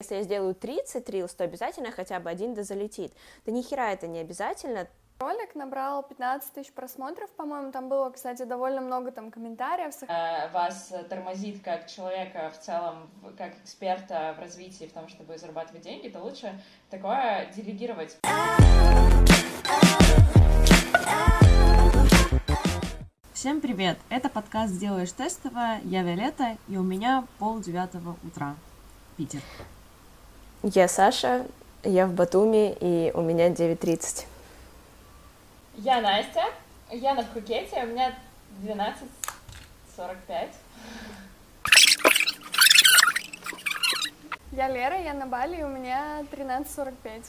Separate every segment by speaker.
Speaker 1: Если я сделаю 30 рилс, то обязательно хотя бы один да залетит. Да ни хера это не обязательно.
Speaker 2: Ролик набрал 15 тысяч просмотров, по-моему, там было, кстати, довольно много там комментариев.
Speaker 3: Э, вас тормозит как человека в целом, как эксперта в развитии, в том, чтобы зарабатывать деньги, то лучше такое делегировать.
Speaker 4: Всем привет! Это подкаст «Сделаешь тестово», я Виолетта, и у меня пол девятого утра. Питер.
Speaker 1: Я Саша, я в Батуми, и у меня 9.30.
Speaker 3: Я Настя, я на Пхукете, у меня 12.45.
Speaker 2: Я Лера, я на Бали, у меня 13.45.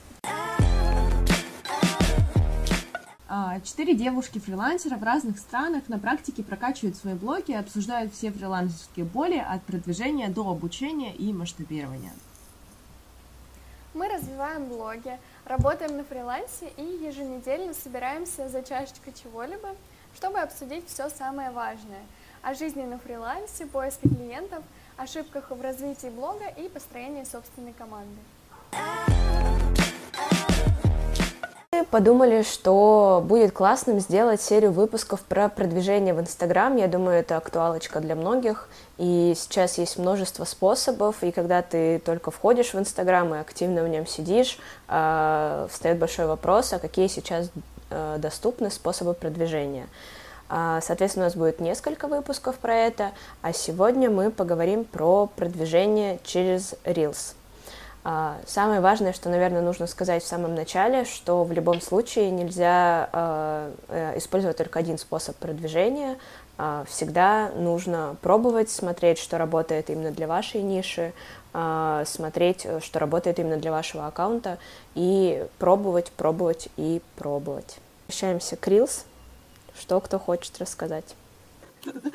Speaker 4: А, четыре девушки-фрилансера в разных странах на практике прокачивают свои блоги, обсуждают все фрилансерские боли от продвижения до обучения и масштабирования.
Speaker 2: Мы развиваем блоги, работаем на фрилансе и еженедельно собираемся за чашечкой чего-либо, чтобы обсудить все самое важное о жизни на фрилансе, поиске клиентов, ошибках в развитии блога и построении собственной команды.
Speaker 1: Подумали, что будет классным сделать серию выпусков про продвижение в Инстаграм. Я думаю, это актуалочка для многих. И сейчас есть множество способов, и когда ты только входишь в Инстаграм и активно в нем сидишь, э, встает большой вопрос, а какие сейчас э, доступны способы продвижения. Э, соответственно, у нас будет несколько выпусков про это, а сегодня мы поговорим про продвижение через Reels. А, самое важное, что, наверное, нужно сказать в самом начале, что в любом случае нельзя а, э, использовать только один способ продвижения. А, всегда нужно пробовать, смотреть, что работает именно для вашей ниши, смотреть, что работает именно для вашего аккаунта, и пробовать, пробовать и пробовать. Возвращаемся к Reels. Что кто хочет рассказать?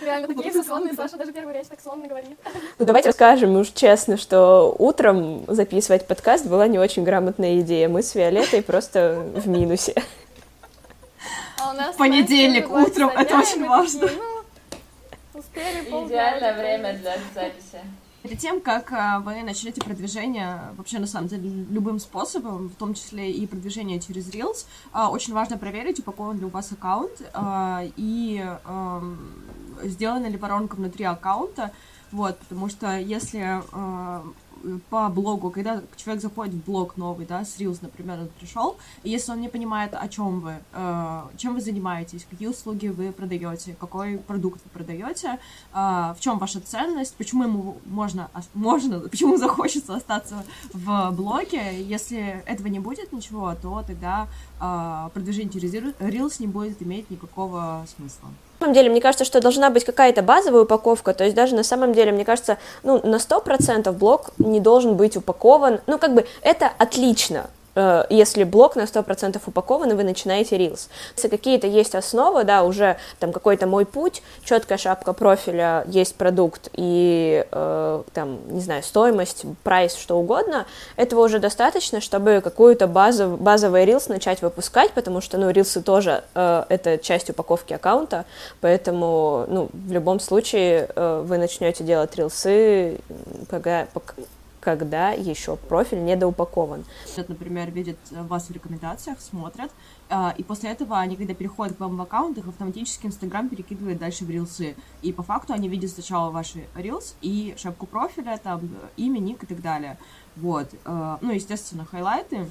Speaker 2: Реально такие сословные, Саша даже первую речь так сломно говорит.
Speaker 1: Ну давайте расскажем уж честно, что утром записывать подкаст была не очень грамотная идея. Мы с Виолеттой просто в минусе.
Speaker 2: А у нас
Speaker 4: Понедельник утром, это очень важно.
Speaker 2: Ну, успели
Speaker 3: Идеальное время для записи.
Speaker 4: Перед тем, как а, вы начнете продвижение, вообще на самом деле любым способом, в том числе и продвижение через Reels, а, очень важно проверить, упакован ли у вас аккаунт и сделана ли воронка внутри аккаунта, вот, потому что если по блогу, когда человек заходит в блог новый, да, с Reels, например, он пришел, и если он не понимает, о чем вы, э, чем вы занимаетесь, какие услуги вы продаете, какой продукт вы продаете, э, в чем ваша ценность, почему ему можно, можно, почему захочется остаться в блоге, если этого не будет ничего, то тогда э, продвижение через Reels не будет иметь никакого смысла
Speaker 1: самом деле, мне кажется, что должна быть какая-то базовая упаковка, то есть даже на самом деле, мне кажется, ну, на 100% блок не должен быть упакован, ну, как бы, это отлично, если блок на 100% упакован, вы начинаете Reels. Если какие-то есть основы, да, уже там какой-то мой путь, четкая шапка профиля, есть продукт и э, там, не знаю, стоимость, прайс, что угодно, этого уже достаточно, чтобы какую-то базов, базовый Reels начать выпускать, потому что, ну, Reels тоже э, это часть упаковки аккаунта, поэтому, ну, в любом случае э, вы начнете делать Reels, когда, когда еще профиль недоупакован.
Speaker 4: Например, видят вас в рекомендациях, смотрят, а, и после этого они, когда переходят к вам в аккаунт, их автоматически Инстаграм перекидывает дальше в рилсы. И по факту они видят сначала ваши reels и шапку профиля, там, имя, ник и так далее. Вот. Ну, естественно, хайлайты,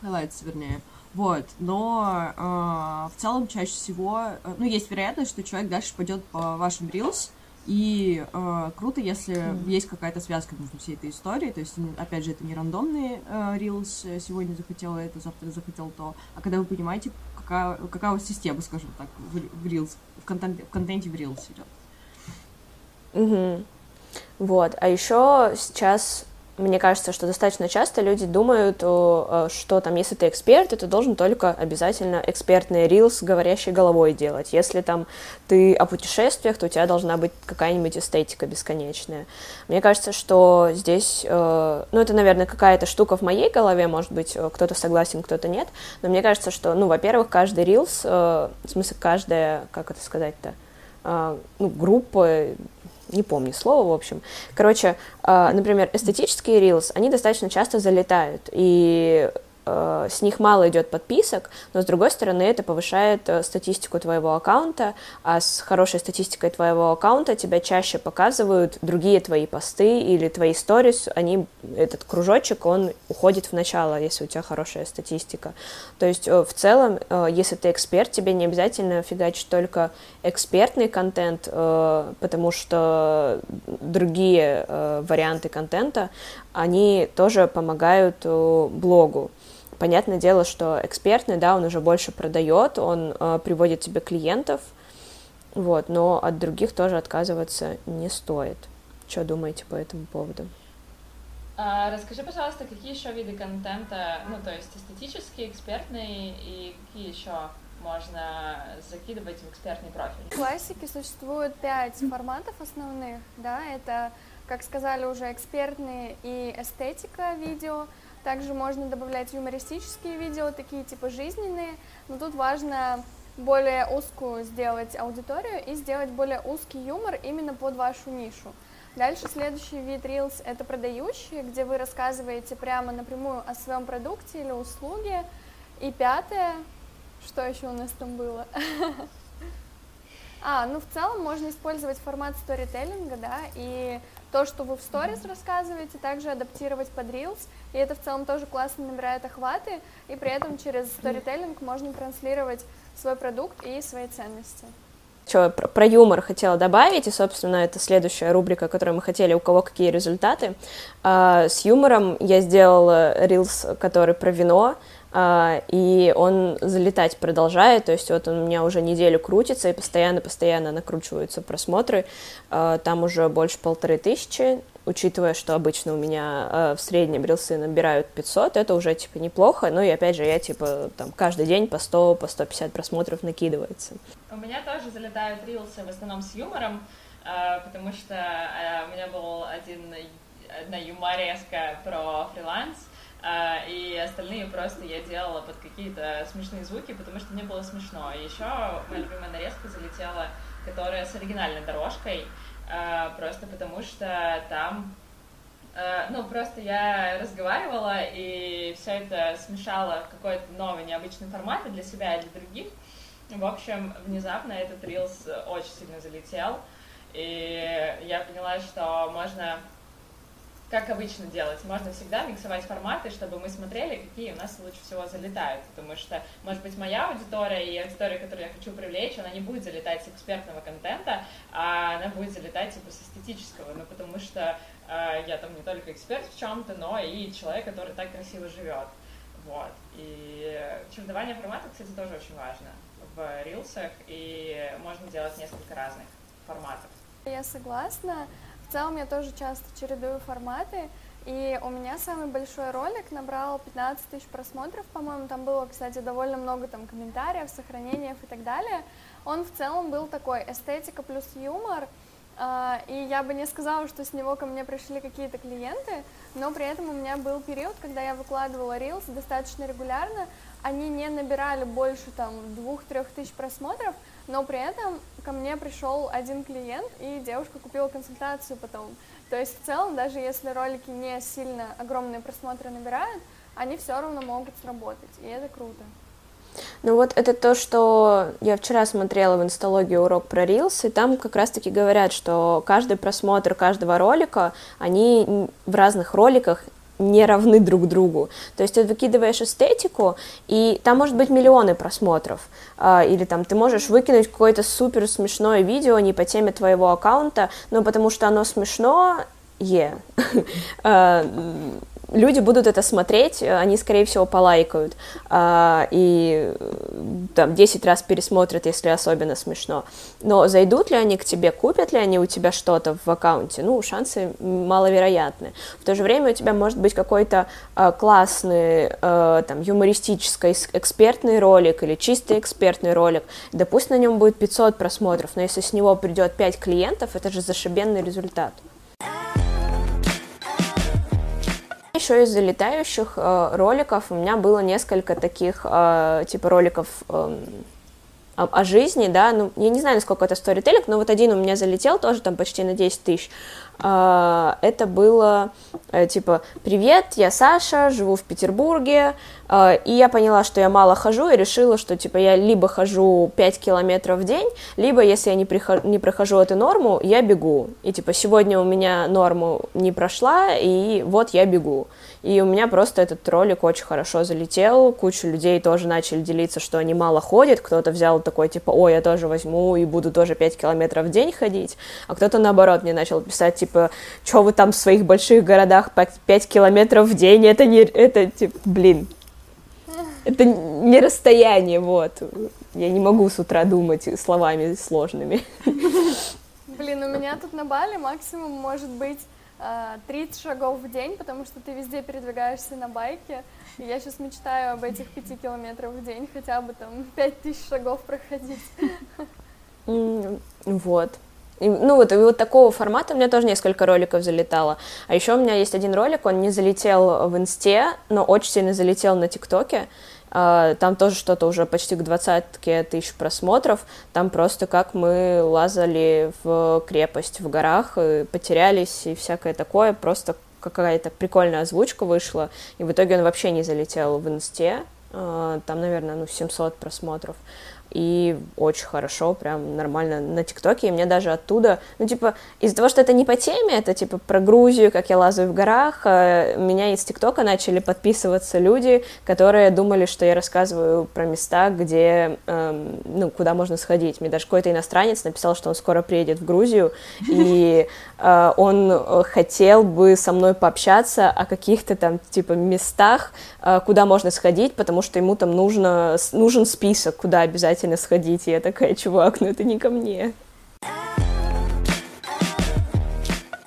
Speaker 4: highlights, вернее, вот, но э, в целом чаще всего, э, ну, есть вероятность, что человек дальше пойдет по вашим reels, и э, круто, если mm. есть какая-то связка между всей этой историей. То есть, опять же, это не рандомный э, рилс, э, сегодня захотела это, завтра захотел то. А когда вы понимаете, какая, какая у вас система, скажем так, в, в Reels, в, контент, в контенте в Reels идет.
Speaker 1: Угу. Вот. А еще сейчас мне кажется, что достаточно часто люди думают, что там, если ты эксперт, ты должен только обязательно экспертный рилс говорящей головой делать. Если там ты о путешествиях, то у тебя должна быть какая-нибудь эстетика бесконечная. Мне кажется, что здесь, э, ну, это, наверное, какая-то штука в моей голове, может быть, э, кто-то согласен, кто-то нет, но мне кажется, что, ну, во-первых, каждый рилс, э, в смысле, каждая, как это сказать-то, ну, группа не помню слово, в общем. Короче, э, например, эстетические рилс, они достаточно часто залетают, и с них мало идет подписок, но с другой стороны это повышает э, статистику твоего аккаунта, а с хорошей статистикой твоего аккаунта тебя чаще показывают другие твои посты или твои сторис, они, этот кружочек, он уходит в начало, если у тебя хорошая статистика. То есть э, в целом, если ты эксперт, тебе не обязательно фигачить только экспертный контент, потому что другие варианты контента, они тоже помогают блогу. Понятное дело, что экспертный, да, он уже больше продает, он э, приводит тебе клиентов, вот, но от других тоже отказываться не стоит. Что думаете по этому поводу?
Speaker 3: А, расскажи, пожалуйста, какие еще виды контента, ну, то есть эстетический, экспертный, и какие еще можно закидывать в экспертный профиль?
Speaker 2: В классике существует пять форматов основных, да, это, как сказали уже, экспертные и эстетика видео, также можно добавлять юмористические видео, такие типа жизненные, но тут важно более узкую сделать аудиторию и сделать более узкий юмор именно под вашу нишу. Дальше следующий вид Reels — это продающие, где вы рассказываете прямо напрямую о своем продукте или услуге. И пятое, что еще у нас там было? А, ну в целом можно использовать формат сторителлинга, да, и то, что вы в сторис рассказываете, также адаптировать под Reels, и это в целом тоже классно набирает охваты, и при этом через сторителлинг можно транслировать свой продукт и свои ценности.
Speaker 1: Что про, про юмор хотела добавить, и, собственно, это следующая рубрика, которую мы хотели, у кого какие результаты. А, с юмором я сделала рилс, который про вино, и он залетать продолжает, то есть вот он у меня уже неделю крутится, и постоянно-постоянно накручиваются просмотры, uh, там уже больше полторы тысячи, учитывая, что обычно у меня uh, в среднем рилсы набирают 500, это уже, типа, неплохо, ну и, опять же, я, типа, там, каждый день по 100, по 150 просмотров накидывается.
Speaker 3: У меня тоже залетают рилсы в основном с юмором, потому что у меня был один, одна юмореска про фриланс, а, и остальные просто я делала под какие-то смешные звуки, потому что мне было смешно. И еще моя любимая нарезка залетела, которая с оригинальной дорожкой, а, просто потому что там а, ну, просто я разговаривала, и все это смешало какой-то новый, необычный формат и для себя, и для других. В общем, внезапно этот рилс очень сильно залетел, и я поняла, что можно как обычно делать. Можно всегда миксовать форматы, чтобы мы смотрели, какие у нас лучше всего залетают. Потому что, может быть, моя аудитория и аудитория, которую я хочу привлечь, она не будет залетать с экспертного контента, а она будет залетать типа с эстетического. Ну, потому что э, я там не только эксперт в чем-то, но и человек, который так красиво живет. Вот. И чередование форматов, кстати, тоже очень важно в рилсах, и можно делать несколько разных форматов.
Speaker 2: Я согласна. В целом я тоже часто чередую форматы, и у меня самый большой ролик набрал 15 тысяч просмотров, по-моему, там было, кстати, довольно много там комментариев, сохранений и так далее. Он в целом был такой эстетика плюс юмор, а, и я бы не сказала, что с него ко мне пришли какие-то клиенты, но при этом у меня был период, когда я выкладывала Reels достаточно регулярно, они не набирали больше там двух-трех тысяч просмотров, но при этом ко мне пришел один клиент, и девушка купила консультацию потом. То есть в целом, даже если ролики не сильно огромные просмотры набирают, они все равно могут сработать, и это круто.
Speaker 1: Ну вот это то, что я вчера смотрела в инсталогии урок про Reels, и там как раз-таки говорят, что каждый просмотр каждого ролика, они в разных роликах не равны друг другу. То есть ты выкидываешь эстетику, и там может быть миллионы просмотров. А, или там ты можешь выкинуть какое-то супер смешное видео не по теме твоего аккаунта, но потому что оно смешно, е. Yeah. Люди будут это смотреть, они, скорее всего, полайкают а, и там 10 раз пересмотрят, если особенно смешно. Но зайдут ли они к тебе, купят ли они у тебя что-то в аккаунте? Ну, шансы маловероятны. В то же время у тебя может быть какой-то а, классный, а, там, юмористический, экспертный ролик или чистый экспертный ролик. Да пусть на нем будет 500 просмотров, но если с него придет 5 клиентов, это же зашибенный результат. Еще из залетающих э, роликов. У меня было несколько таких, э, типа роликов э, о, жизни, да, ну, я не знаю, насколько это сторителлинг, но вот один у меня залетел тоже там почти на 10 тысяч, а, это было э, типа «Привет, я Саша, живу в Петербурге», и я поняла, что я мало хожу, и решила, что типа я либо хожу 5 километров в день, либо если я не, прихожу, не прохожу эту норму, я бегу. И типа сегодня у меня норму не прошла, и вот я бегу. И у меня просто этот ролик очень хорошо залетел, куча людей тоже начали делиться, что они мало ходят, кто-то взял такой, типа, ой, я тоже возьму и буду тоже 5 километров в день ходить, а кто-то, наоборот, мне начал писать, типа, что вы там в своих больших городах 5 километров в день, это не, это, типа, блин, это не расстояние, вот. Я не могу с утра думать словами сложными.
Speaker 2: Блин, у меня тут на Бали максимум может быть 30 э, шагов в день, потому что ты везде передвигаешься на байке. И я сейчас мечтаю об этих 5 километрах в день, хотя бы там 5 тысяч шагов проходить.
Speaker 1: Вот. Ну вот, и вот такого формата у меня тоже несколько роликов залетало. А еще у меня есть один ролик, он не залетел в инсте, но очень сильно залетел на ТикТоке. Uh, там тоже что-то уже почти к двадцатке тысяч просмотров. Там просто как мы лазали в крепость в горах, и потерялись и всякое такое. Просто какая-то прикольная озвучка вышла, и в итоге он вообще не залетел в инсте. Uh, там, наверное, ну, 700 просмотров и очень хорошо, прям нормально на ТикТоке, и мне даже оттуда, ну, типа, из-за того, что это не по теме, это, типа, про Грузию, как я лазаю в горах, э, меня из ТикТока начали подписываться люди, которые думали, что я рассказываю про места, где, эм, ну, куда можно сходить. Мне даже какой-то иностранец написал, что он скоро приедет в Грузию, и э, он хотел бы со мной пообщаться о каких-то там, типа, местах, э, куда можно сходить, потому что ему там нужно, нужен список, куда обязательно обязательно сходить. И я такая, чувак, ну это не ко мне.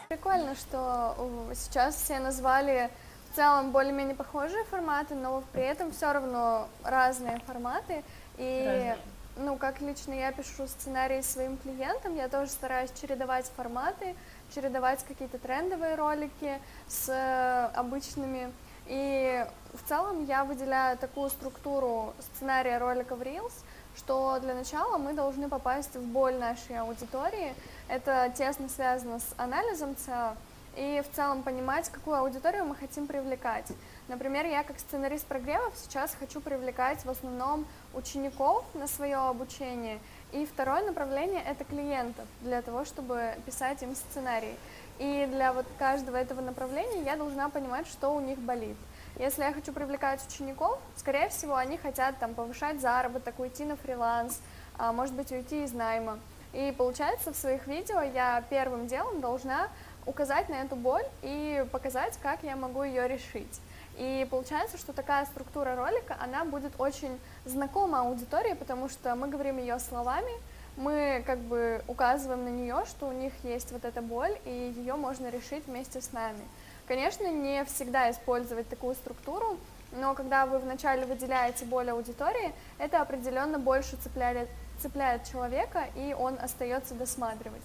Speaker 2: Прикольно, что сейчас все назвали в целом более-менее похожие форматы, но при этом все равно разные форматы. И разные. ну, как лично я пишу сценарии своим клиентам, я тоже стараюсь чередовать форматы, чередовать какие-то трендовые ролики с обычными. И в целом я выделяю такую структуру сценария роликов Reels, что для начала мы должны попасть в боль нашей аудитории. Это тесно связано с анализом ЦА и в целом понимать, какую аудиторию мы хотим привлекать. Например, я как сценарист прогревов сейчас хочу привлекать в основном учеников на свое обучение. И второе направление — это клиентов, для того, чтобы писать им сценарий. И для вот каждого этого направления я должна понимать, что у них болит. Если я хочу привлекать учеников, скорее всего, они хотят там повышать заработок, уйти на фриланс, а, может быть, уйти из найма. И получается, в своих видео я первым делом должна указать на эту боль и показать, как я могу ее решить. И получается, что такая структура ролика, она будет очень знакома аудитории, потому что мы говорим ее словами, мы как бы указываем на нее, что у них есть вот эта боль, и ее можно решить вместе с нами. Конечно, не всегда использовать такую структуру, но когда вы вначале выделяете боль аудитории, это определенно больше цепляет, цепляет человека, и он остается досматривать.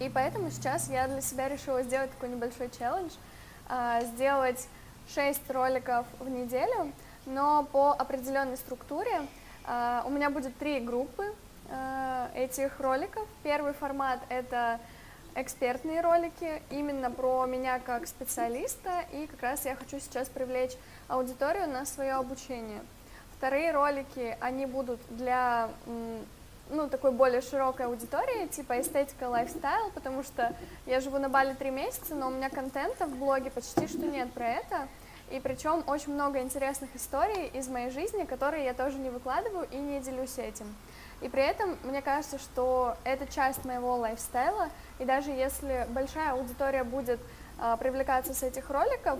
Speaker 2: И поэтому сейчас я для себя решила сделать такой небольшой челлендж, а, сделать 6 роликов в неделю, но по определенной структуре. А, у меня будет три группы а, этих роликов. Первый формат — это экспертные ролики именно про меня как специалиста, и как раз я хочу сейчас привлечь аудиторию на свое обучение. Вторые ролики, они будут для ну, такой более широкой аудитории, типа эстетика, лайфстайл, потому что я живу на Бали три месяца, но у меня контента в блоге почти что нет про это, и причем очень много интересных историй из моей жизни, которые я тоже не выкладываю и не делюсь этим. И при этом мне кажется, что это часть моего лайфстайла, и даже если большая аудитория будет э, привлекаться с этих роликов,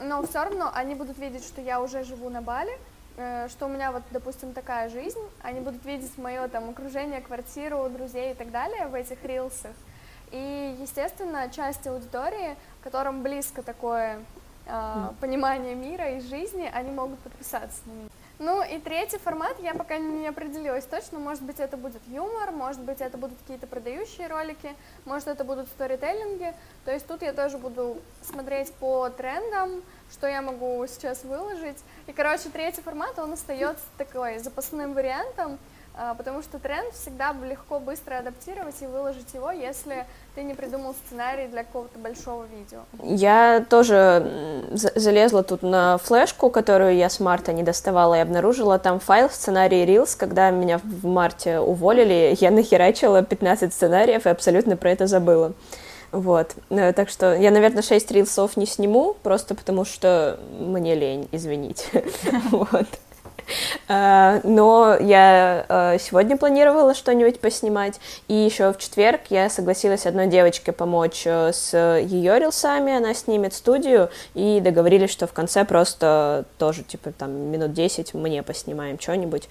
Speaker 2: но все равно они будут видеть, что я уже живу на Бали, э, что у меня вот, допустим, такая жизнь, они будут видеть мое там окружение, квартиру, друзей и так далее в этих рилсах. И, естественно, часть аудитории, которым близко такое э, понимание мира и жизни, они могут подписаться на меня. Ну и третий формат я пока не определилась точно. Может быть, это будет юмор, может быть, это будут какие-то продающие ролики, может, это будут сторителлинги. То есть тут я тоже буду смотреть по трендам, что я могу сейчас выложить. И, короче, третий формат, он остается такой запасным вариантом. А, потому что тренд всегда легко быстро адаптировать и выложить его, если ты не придумал сценарий для какого-то большого видео.
Speaker 1: Я тоже залезла тут на флешку, которую я с марта не доставала, и обнаружила там файл сценарий Reels, когда меня в марте уволили, я нахерачила 15 сценариев и абсолютно про это забыла. Вот, э, так что я, наверное, 6 рилсов не сниму, просто потому что мне лень, извините. Вот. Э, но я э, сегодня планировала что-нибудь поснимать, и еще в четверг я согласилась одной девочке помочь э, с ее рилсами, она снимет студию, и договорились, что в конце просто тоже, типа, там, минут 10 мне поснимаем что-нибудь.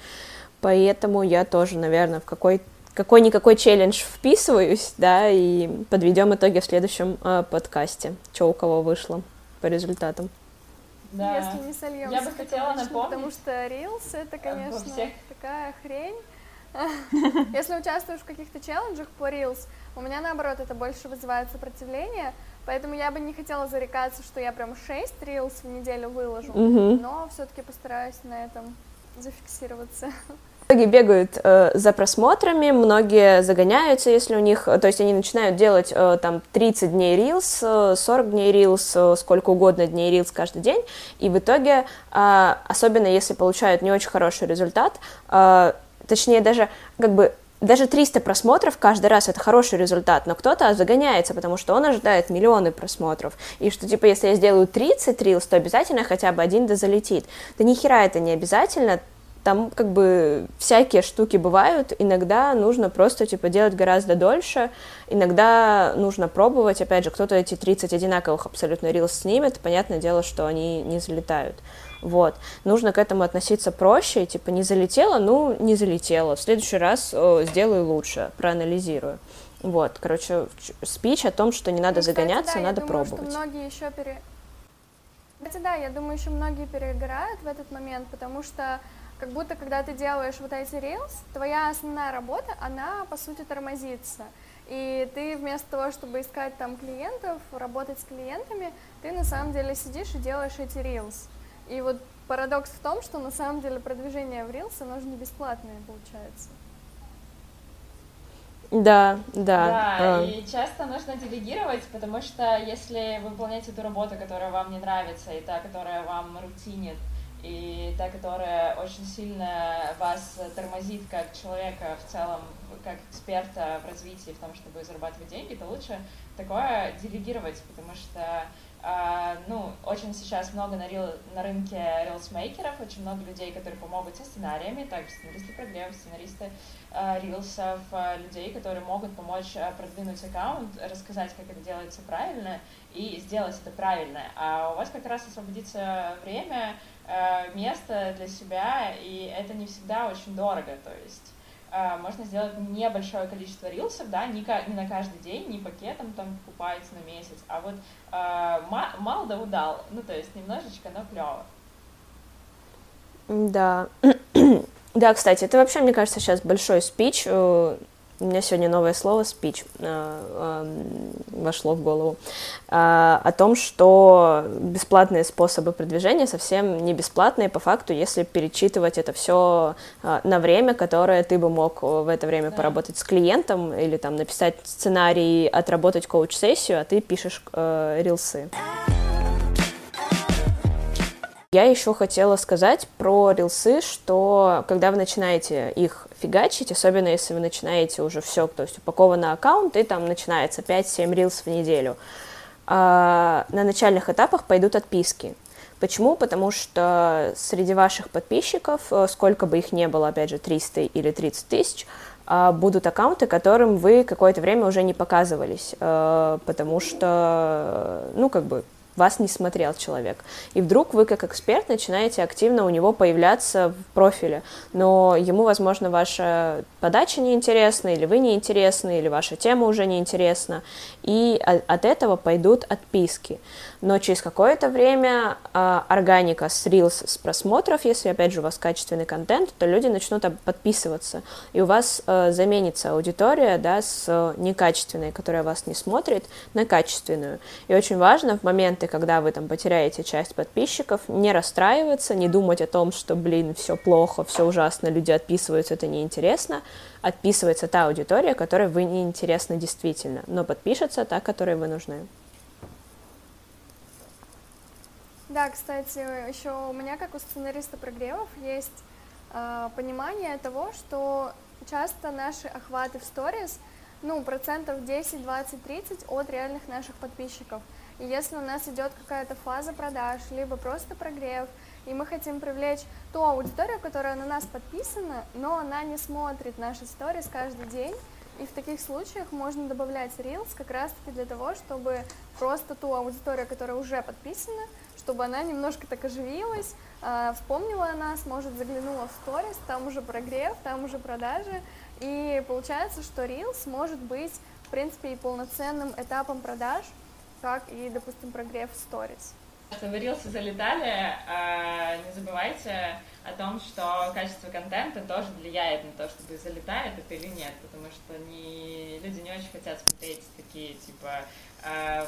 Speaker 1: Поэтому я тоже, наверное, в какой какой-никакой челлендж вписываюсь, да, и подведем итоги в следующем э, подкасте, что у кого вышло по результатам.
Speaker 2: Да. Если не сольем.
Speaker 3: Я бы хотела напомнить.
Speaker 2: Потому что Reels это, конечно, всех... такая хрень. Если участвуешь в каких-то челленджах по Reels, у меня наоборот это больше вызывает сопротивление, поэтому я бы не хотела зарекаться, что я прям 6 Reels в неделю выложу, но все-таки постараюсь на этом зафиксироваться.
Speaker 1: Многие бегают э, за просмотрами, многие загоняются, если у них, то есть они начинают делать э, там 30 дней рилс, 40 э, дней рилс, э, сколько угодно дней рилс каждый день, и в итоге, э, особенно если получают не очень хороший результат, э, точнее даже как бы даже 300 просмотров каждый раз это хороший результат, но кто-то загоняется, потому что он ожидает миллионы просмотров. И что, типа, если я сделаю 30 рилс, то обязательно хотя бы один да залетит. Да ни хера это не обязательно, там как бы всякие штуки бывают, иногда нужно просто типа делать гораздо дольше, иногда нужно пробовать, опять же, кто-то эти 30 одинаковых абсолютно рилс снимет, понятное дело, что они не залетают. Вот. Нужно к этому относиться проще, типа не залетело, ну не залетело, в следующий раз о, сделаю лучше, проанализирую. Вот, короче, спич о том, что не надо ну, кстати, загоняться,
Speaker 2: да,
Speaker 1: надо
Speaker 2: я
Speaker 1: думаю,
Speaker 2: пробовать. Что многие еще пере... Кстати, да, я думаю, еще многие перегорают в этот момент, потому что как будто, когда ты делаешь вот эти reels, твоя основная работа, она, по сути, тормозится. И ты вместо того, чтобы искать там клиентов, работать с клиентами, ты на самом деле сидишь и делаешь эти reels. И вот парадокс в том, что на самом деле продвижение в reels, оно же не бесплатное получается.
Speaker 1: Да, да.
Speaker 3: Да, а. и часто нужно делегировать, потому что если вы выполняете ту работу, которая вам не нравится, и та, которая вам рутинит, и та, которая очень сильно вас тормозит как человека в целом, как эксперта в развитии, в том, чтобы зарабатывать деньги, то лучше такое делегировать, потому что Uh, ну, очень сейчас много на, рил, на рынке рилсмейкеров, очень много людей, которые помогут со сценариями, также сценаристы прогрев, сценаристы uh, рилсов, uh, людей, которые могут помочь продвинуть аккаунт, рассказать, как это делается правильно и сделать это правильно. А у вас как раз освободится время, место для себя, и это не всегда очень дорого, то есть э, можно сделать небольшое количество рилсов, да, не, на каждый день, не пакетом там покупается на месяц, а вот э, мало да удал, ну, то есть немножечко, но клево.
Speaker 1: Да. да, кстати, это вообще, мне кажется, сейчас большой спич э, у меня сегодня новое слово speech э, э, вошло в голову э, о том, что бесплатные способы продвижения совсем не бесплатные по факту, если перечитывать это все на время, которое ты бы мог в это время да. поработать с клиентом или там написать сценарий, отработать коуч-сессию, а ты пишешь э, рилсы. Я еще хотела сказать про рилсы, что когда вы начинаете их фигачить, особенно если вы начинаете уже все, то есть упакованы аккаунт, и там начинается 5-7 рилс в неделю, а, на начальных этапах пойдут отписки. Почему? Потому что среди ваших подписчиков, э, сколько бы их не было, опять же, 300 или 30 тысяч, а, будут аккаунты, которым вы какое-то время уже не показывались, э, потому что, ну, как бы, вас не смотрел человек. И вдруг вы как эксперт начинаете активно у него появляться в профиле, но ему, возможно, ваша подача неинтересна, или вы неинтересны, или ваша тема уже неинтересна, и от этого пойдут отписки. Но через какое-то время э, органика с Reels, с просмотров, если, опять же, у вас качественный контент, то люди начнут подписываться, и у вас э, заменится аудитория, да, с некачественной, которая вас не смотрит, на качественную. И очень важно в моменты, моменты, когда вы там потеряете часть подписчиков, не расстраиваться, не думать о том, что, блин, все плохо, все ужасно, люди отписываются, это неинтересно. Отписывается та аудитория, которой вы не интересны действительно, но подпишется та, которой вы нужны.
Speaker 2: Да, кстати, еще у меня, как у сценариста прогревов, есть э, понимание того, что часто наши охваты в сторис, ну, процентов 10, 20, 30 от реальных наших подписчиков. И если у нас идет какая-то фаза продаж, либо просто прогрев, и мы хотим привлечь ту аудиторию, которая на нас подписана, но она не смотрит наши сторис каждый день, и в таких случаях можно добавлять Reels как раз-таки для того, чтобы просто ту аудиторию, которая уже подписана, чтобы она немножко так оживилась, э, вспомнила о нас, может, заглянула в сторис, там уже прогрев, там уже продажи, и получается, что Reels может быть, в принципе, и полноценным этапом продаж, как и, допустим, прогрев сторис.
Speaker 3: Вы залетали, э, не забывайте о том, что качество контента тоже влияет на то, чтобы залетает это или нет, потому что не, люди не очень хотят смотреть такие, типа, э,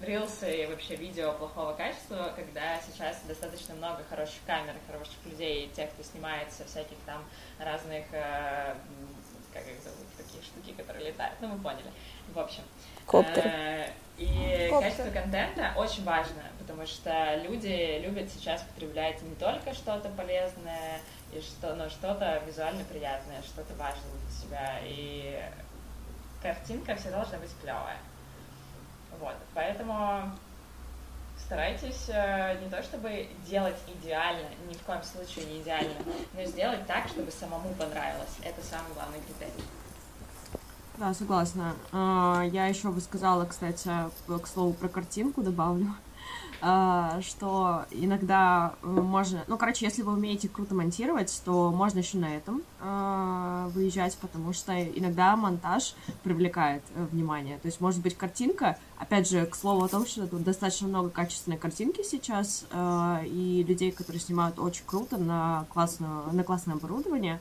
Speaker 3: рилсы и вообще видео плохого качества, когда сейчас достаточно много хороших камер, хороших людей, тех, кто снимается всяких там разных, э, как их зовут, такие штуки, которые летают, ну вы поняли, в общем.
Speaker 1: Коптеры.
Speaker 3: Э, и
Speaker 2: Коптер.
Speaker 3: качество контента очень важно, потому что люди любят сейчас потреблять не только что-то полезное, и что, но что-то визуально приятное, что-то важное для себя. И картинка всегда должна быть клевая. Вот, поэтому старайтесь э, не то чтобы делать идеально, ни в коем случае не идеально, но сделать так, чтобы самому понравилось. Это самый главный критерий.
Speaker 4: Да, согласна. А, Я еще бы сказала, кстати, к слову про картинку добавлю, а, что иногда э, можно... Ну, короче, если вы умеете круто монтировать, то можно еще на этом а, выезжать, потому что иногда монтаж привлекает э, внимание. То есть, может быть, картинка, опять же, к слову о том, что тут достаточно много качественной картинки сейчас, и людей, которые снимают очень круто на классное, на классное оборудование,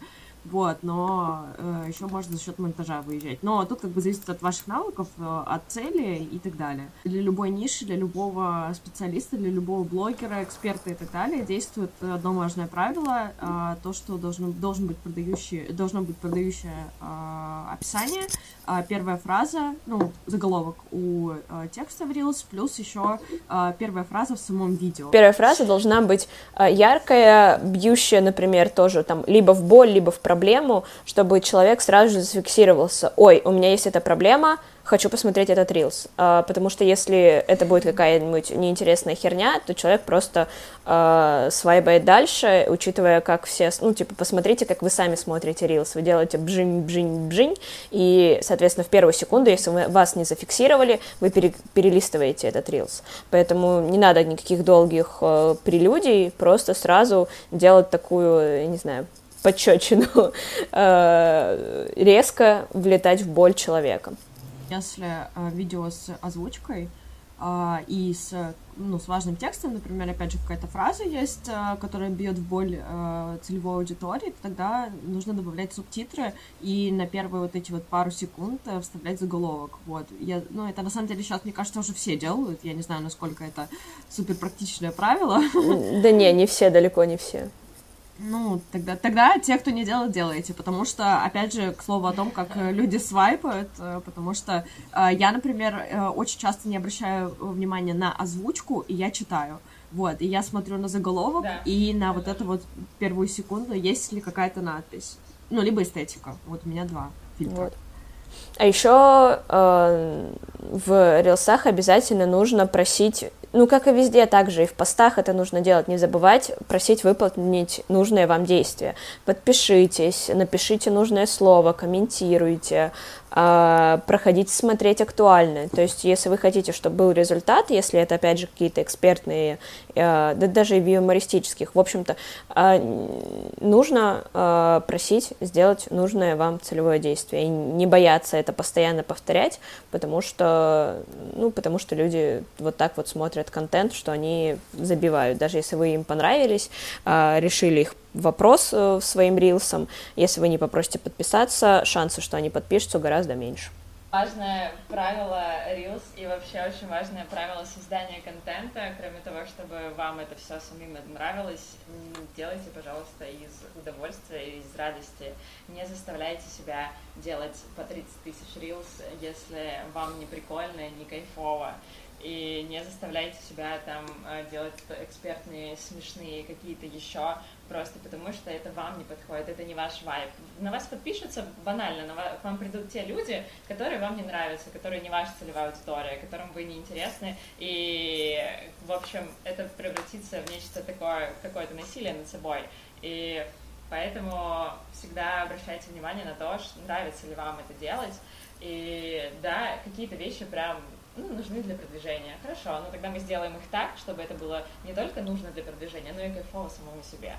Speaker 4: вот, но э, еще можно за счет монтажа выезжать. Но тут как бы зависит от ваших навыков, э, от цели и так далее. Для любой ниши, для любого специалиста, для любого блогера, эксперта и так далее действует одно важное правило, э, то, что должно, должен быть продающий, должно быть продающее э, описание, первая фраза, ну, заголовок у э, текста в Reels, плюс еще э, первая фраза в самом видео.
Speaker 1: Первая фраза должна быть яркая, бьющая, например, тоже там либо в боль, либо в проблему, чтобы человек сразу же зафиксировался. Ой, у меня есть эта проблема, хочу посмотреть этот рилс. А, потому что если это будет какая-нибудь неинтересная херня, то человек просто а, свайбает дальше, учитывая, как все... Ну, типа, посмотрите, как вы сами смотрите рилс. Вы делаете бжинь, бжинь, бжинь, и, соответственно, в первую секунду, если вы, вас не зафиксировали, вы пере, перелистываете этот рилс. Поэтому не надо никаких долгих э, прелюдий, просто сразу делать такую, не знаю, подчечину, э, резко влетать в боль человека.
Speaker 4: Если э, видео с озвучкой э, и с, ну, с важным текстом, например, опять же, какая-то фраза есть, э, которая бьет в боль э, целевой аудитории, то тогда нужно добавлять субтитры и на первые вот эти вот пару секунд вставлять заголовок. Вот. Я, ну, это на самом деле сейчас, мне кажется, уже все делают. Я не знаю, насколько это супер практичное правило.
Speaker 1: Да не, не все, далеко не все.
Speaker 4: Ну, тогда, тогда те, кто не делает, делайте, потому что, опять же, к слову о том, как э, люди свайпают, э, потому что э, я, например, э, очень часто не обращаю внимания на озвучку, и я читаю. Вот, и я смотрю на заголовок
Speaker 3: Да.
Speaker 4: и на вот эту вот первую секунду, есть ли какая-то надпись. Ну, либо эстетика. Вот у меня два фильтра.
Speaker 1: Вот. А еще э, в рилсах обязательно нужно просить, ну, как и везде, также и в постах это нужно делать, не забывать просить выполнить нужное вам действие. Подпишитесь, напишите нужное слово, комментируйте, э, проходите смотреть актуально. То есть, если вы хотите, чтобы был результат, если это, опять же, какие-то экспертные, да даже и в юмористических, в общем-то, э, нужно э, просить сделать нужное вам целевое действие и не бояться это постоянно повторять, потому что, ну, потому что люди вот так вот смотрят контент, что они забивают, даже если вы им понравились, э, решили их вопрос э, своим рилсом, если вы не попросите подписаться, шансы, что они подпишутся, гораздо меньше.
Speaker 3: Важное правило Reels и вообще очень важное правило создания контента, кроме того, чтобы вам это все самим нравилось, делайте, пожалуйста, из удовольствия и из радости. Не заставляйте себя делать по 30 тысяч Reels, если вам не прикольно, не кайфово и не заставляйте себя там э, делать экспертные, смешные какие-то еще, просто потому что это вам не подходит, это не ваш вайб. На вас подпишутся банально, на вас, к вам придут те люди, которые вам не нравятся, которые не ваша целевая аудитория, которым вы не интересны, и, в общем, это превратится в нечто такое, какое-то насилие над собой. И поэтому всегда обращайте внимание на то, что нравится ли вам это делать, и да, какие-то вещи прям ну, нужны для продвижения. Хорошо, но тогда мы сделаем их так, чтобы это было не только нужно для продвижения, но и кайфово самому себе.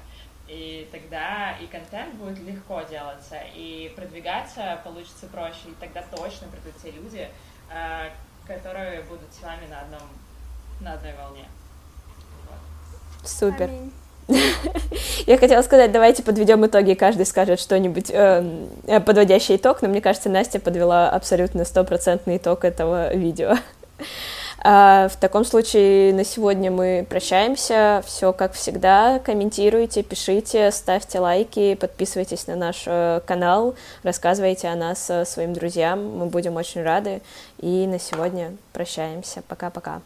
Speaker 3: И тогда и контент будет легко делаться, и продвигаться получится проще, и тогда точно придут те люди, э, которые будут с вами на одном, на одной волне.
Speaker 1: Вот. Супер. Я хотела сказать, давайте подведем итоги, каждый скажет что-нибудь, эм, э, подводящий итог, но мне кажется, Настя подвела абсолютно стопроцентный итог этого видео. А, в таком случае на сегодня мы прощаемся. Все как всегда. Комментируйте, пишите, ставьте лайки, подписывайтесь на наш э, канал, рассказывайте о нас э, своим друзьям. Мы будем очень рады. И на сегодня прощаемся. Пока-пока.